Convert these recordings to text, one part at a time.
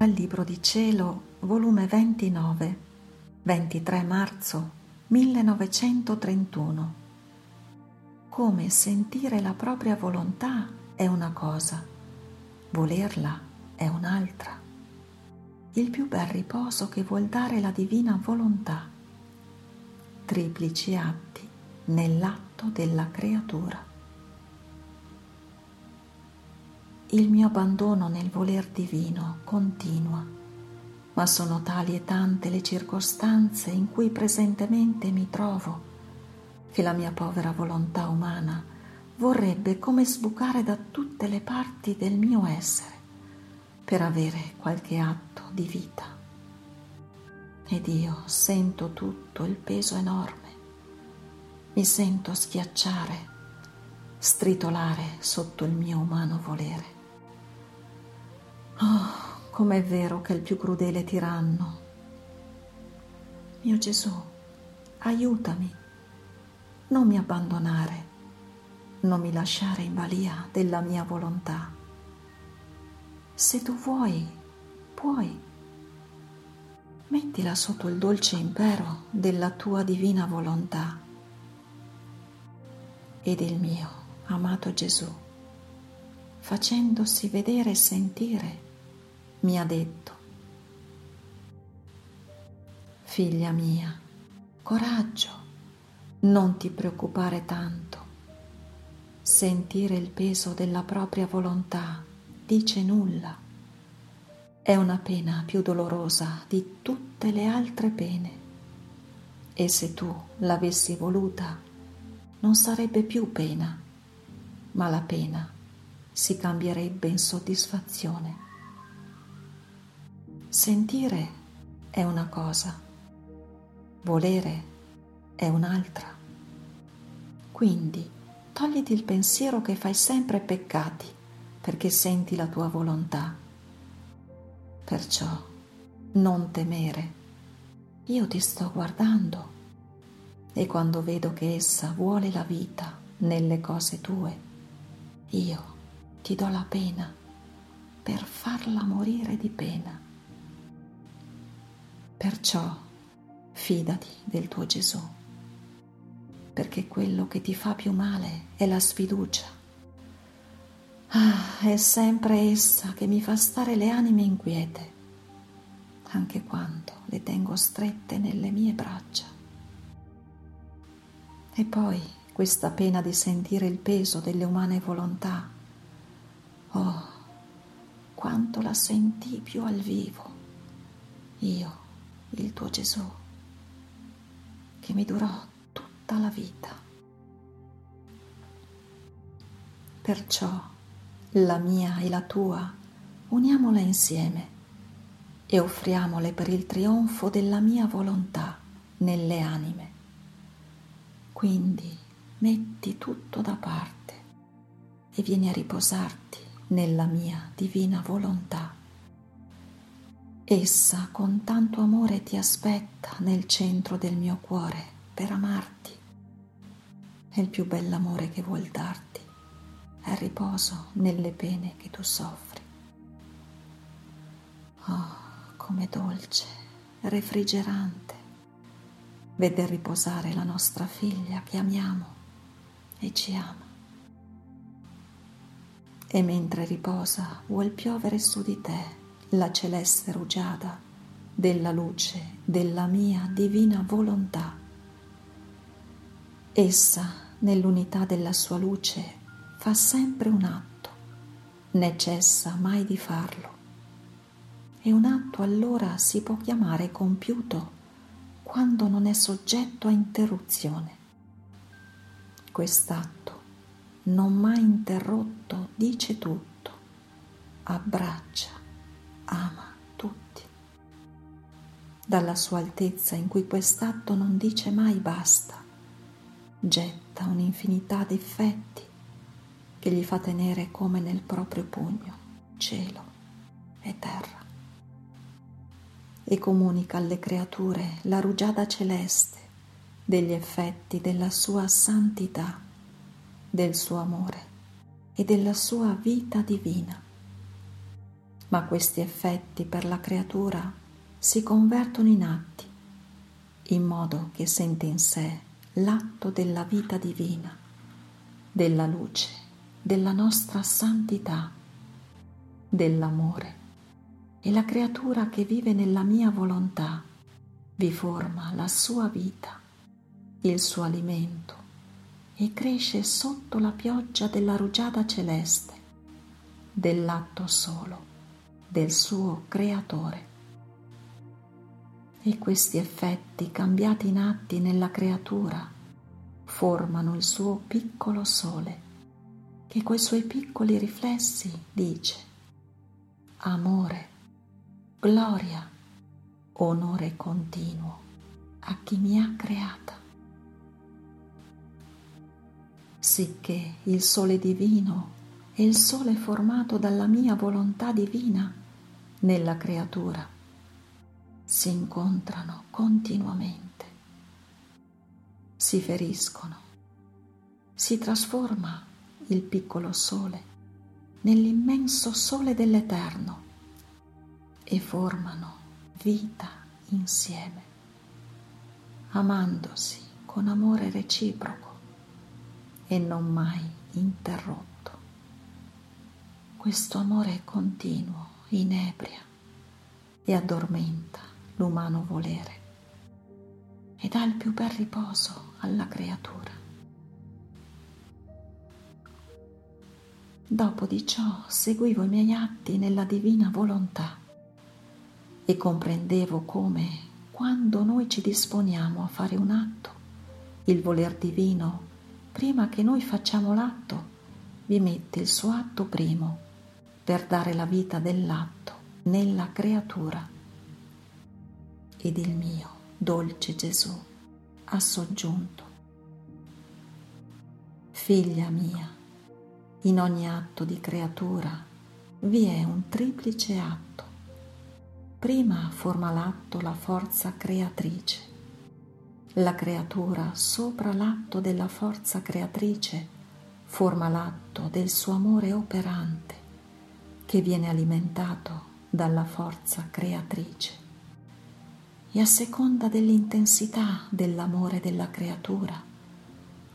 Dal Libro di Cielo, volume 29, 23 marzo 1931. Come sentire la propria volontà è una cosa, volerla è un'altra. Il più bel riposo che vuol dare la divina volontà. Triplici atti nell'atto della creatura. Il mio abbandono nel voler divino continua, ma sono tali e tante le circostanze in cui presentemente mi trovo che la mia povera volontà umana vorrebbe come sbucare da tutte le parti del mio essere per avere qualche atto di vita. Ed io sento tutto il peso enorme, mi sento schiacciare, stritolare sotto il mio umano volere. Oh, com'è vero che è il più crudele tiranno. Mio Gesù, aiutami, non mi abbandonare, non mi lasciare in balia della mia volontà. Se tu vuoi, puoi. Mettila sotto il dolce impero della tua divina volontà ed il mio amato Gesù, facendosi vedere e sentire, mi ha detto, figlia mia, coraggio, non ti preoccupare tanto. Sentire il peso della propria volontà dice nulla. È una pena più dolorosa di tutte le altre pene. E se tu l'avessi voluta, non sarebbe più pena, ma la pena si cambierebbe in soddisfazione. Sentire è una cosa, volere è un'altra. Quindi togliti il pensiero che fai sempre peccati perché senti la tua volontà. Perciò non temere, io ti sto guardando e quando vedo che essa vuole la vita nelle cose tue, io ti do la pena per farla morire di pena. Perciò fidati del tuo Gesù, perché quello che ti fa più male è la sfiducia. Ah, è sempre essa che mi fa stare le anime inquiete, anche quando le tengo strette nelle mie braccia. E poi questa pena di sentire il peso delle umane volontà. Oh, quanto la sentì più al vivo. Io il tuo Gesù, che mi durò tutta la vita. Perciò la mia e la tua uniamola insieme e offriamole per il trionfo della mia volontà nelle anime. Quindi metti tutto da parte e vieni a riposarti nella mia divina volontà. Essa con tanto amore ti aspetta nel centro del mio cuore per amarti. È il più bell'amore che vuol darti, è riposo nelle pene che tu soffri. Oh, come dolce, refrigerante, veder riposare la nostra figlia che amiamo e ci ama. E mentre riposa vuol piovere su di te la celeste rugiada della luce della mia divina volontà. Essa, nell'unità della sua luce, fa sempre un atto, né cessa mai di farlo. E un atto allora si può chiamare compiuto quando non è soggetto a interruzione. Quest'atto, non mai interrotto, dice tutto, abbraccia, ama tutti. Dalla sua altezza in cui quest'atto non dice mai basta, getta un'infinità di effetti che gli fa tenere come nel proprio pugno cielo e terra e comunica alle creature la rugiada celeste degli effetti della sua santità, del suo amore e della sua vita divina ma questi effetti per la creatura si convertono in atti, in modo che sente in sé l'atto della vita divina, della luce, della nostra santità, dell'amore. E la creatura che vive nella mia volontà vi forma la sua vita, il suo alimento, e cresce sotto la pioggia della rugiada celeste, dell'atto solo del suo creatore. E questi effetti cambiati in atti nella creatura formano il suo piccolo sole che coi suoi piccoli riflessi dice amore, gloria, onore continuo a chi mi ha creata. Sicché il sole divino è il sole formato dalla mia volontà divina nella creatura. Si incontrano continuamente, si feriscono, si trasforma il piccolo sole nell'immenso sole dell'Eterno e formano vita insieme, amandosi con amore reciproco e non mai interrotto. Questo amore continuo inebria e addormenta l'umano volere e dà il più bel riposo alla creatura. Dopo di ciò seguivo i miei atti nella divina volontà e comprendevo come quando noi ci disponiamo a fare un atto, il voler divino, prima che noi facciamo l'atto, vi mette il suo atto primo per dare la vita dell'atto nella creatura. Ed il mio dolce Gesù ha soggiunto. Figlia mia, in ogni atto di creatura vi è un triplice atto. Prima forma l'atto la forza creatrice. La creatura sopra l'atto della forza creatrice forma l'atto del suo amore operante che viene alimentato dalla forza creatrice e a seconda dell'intensità dell'amore della creatura,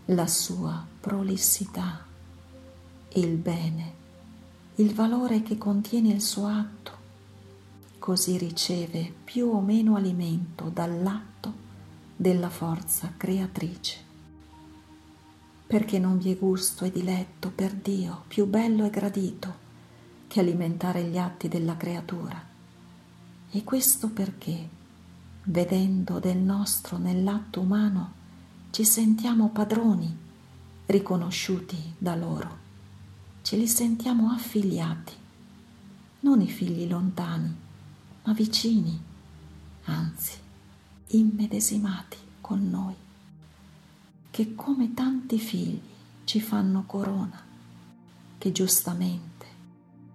la sua prolissità, il bene, il valore che contiene il suo atto, così riceve più o meno alimento dall'atto della forza creatrice. Perché non vi è gusto e diletto per Dio più bello e gradito che alimentare gli atti della creatura. E questo perché, vedendo del nostro nell'atto umano, ci sentiamo padroni, riconosciuti da loro, ce li sentiamo affiliati, non i figli lontani, ma vicini, anzi immedesimati con noi, che come tanti figli ci fanno corona, che giustamente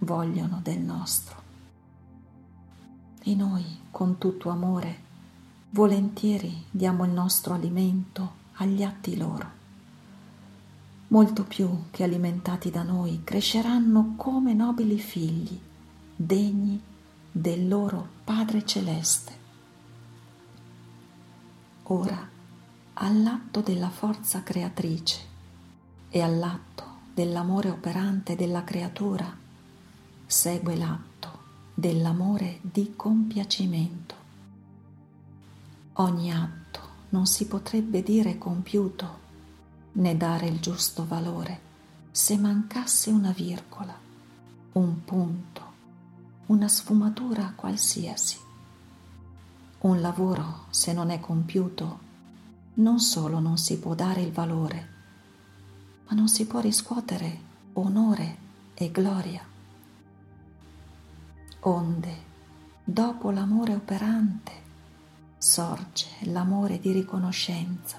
vogliono del nostro. E noi, con tutto amore, volentieri diamo il nostro alimento agli atti loro. Molto più che alimentati da noi, cresceranno come nobili figli, degni del loro Padre Celeste. Ora, all'atto della forza creatrice e all'atto dell'amore operante della creatura, segue l'atto dell'amore di compiacimento. Ogni atto non si potrebbe dire compiuto né dare il giusto valore se mancasse una virgola, un punto, una sfumatura qualsiasi. Un lavoro, se non è compiuto, non solo non si può dare il valore, ma non si può riscuotere onore e gloria. Onde, dopo l'amore operante, sorge l'amore di riconoscenza,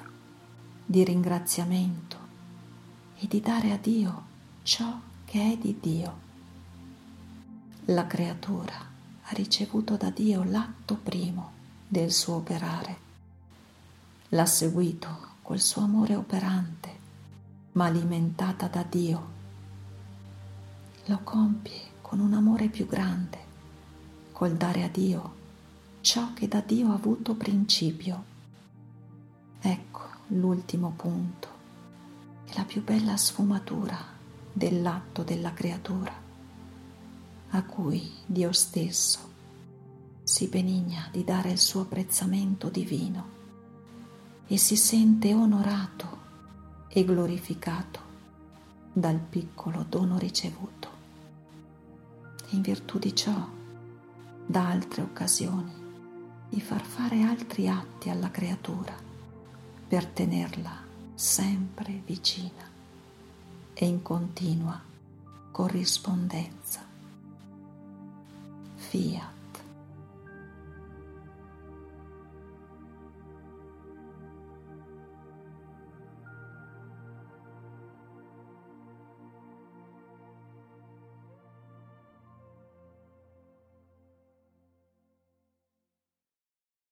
di ringraziamento e di dare a Dio ciò che è di Dio. La creatura ha ricevuto da Dio l'atto primo del suo operare. L'ha seguito col suo amore operante, ma alimentata da Dio. Lo compie con un amore più grande col dare a Dio ciò che da Dio ha avuto principio. Ecco l'ultimo punto e la più bella sfumatura dell'atto della creatura, a cui Dio stesso si benigna di dare il suo apprezzamento divino e si sente onorato e glorificato dal piccolo dono ricevuto. In virtù di ciò, da altre occasioni, di far fare altri atti alla creatura per tenerla sempre vicina e in continua corrispondenza. Fiat.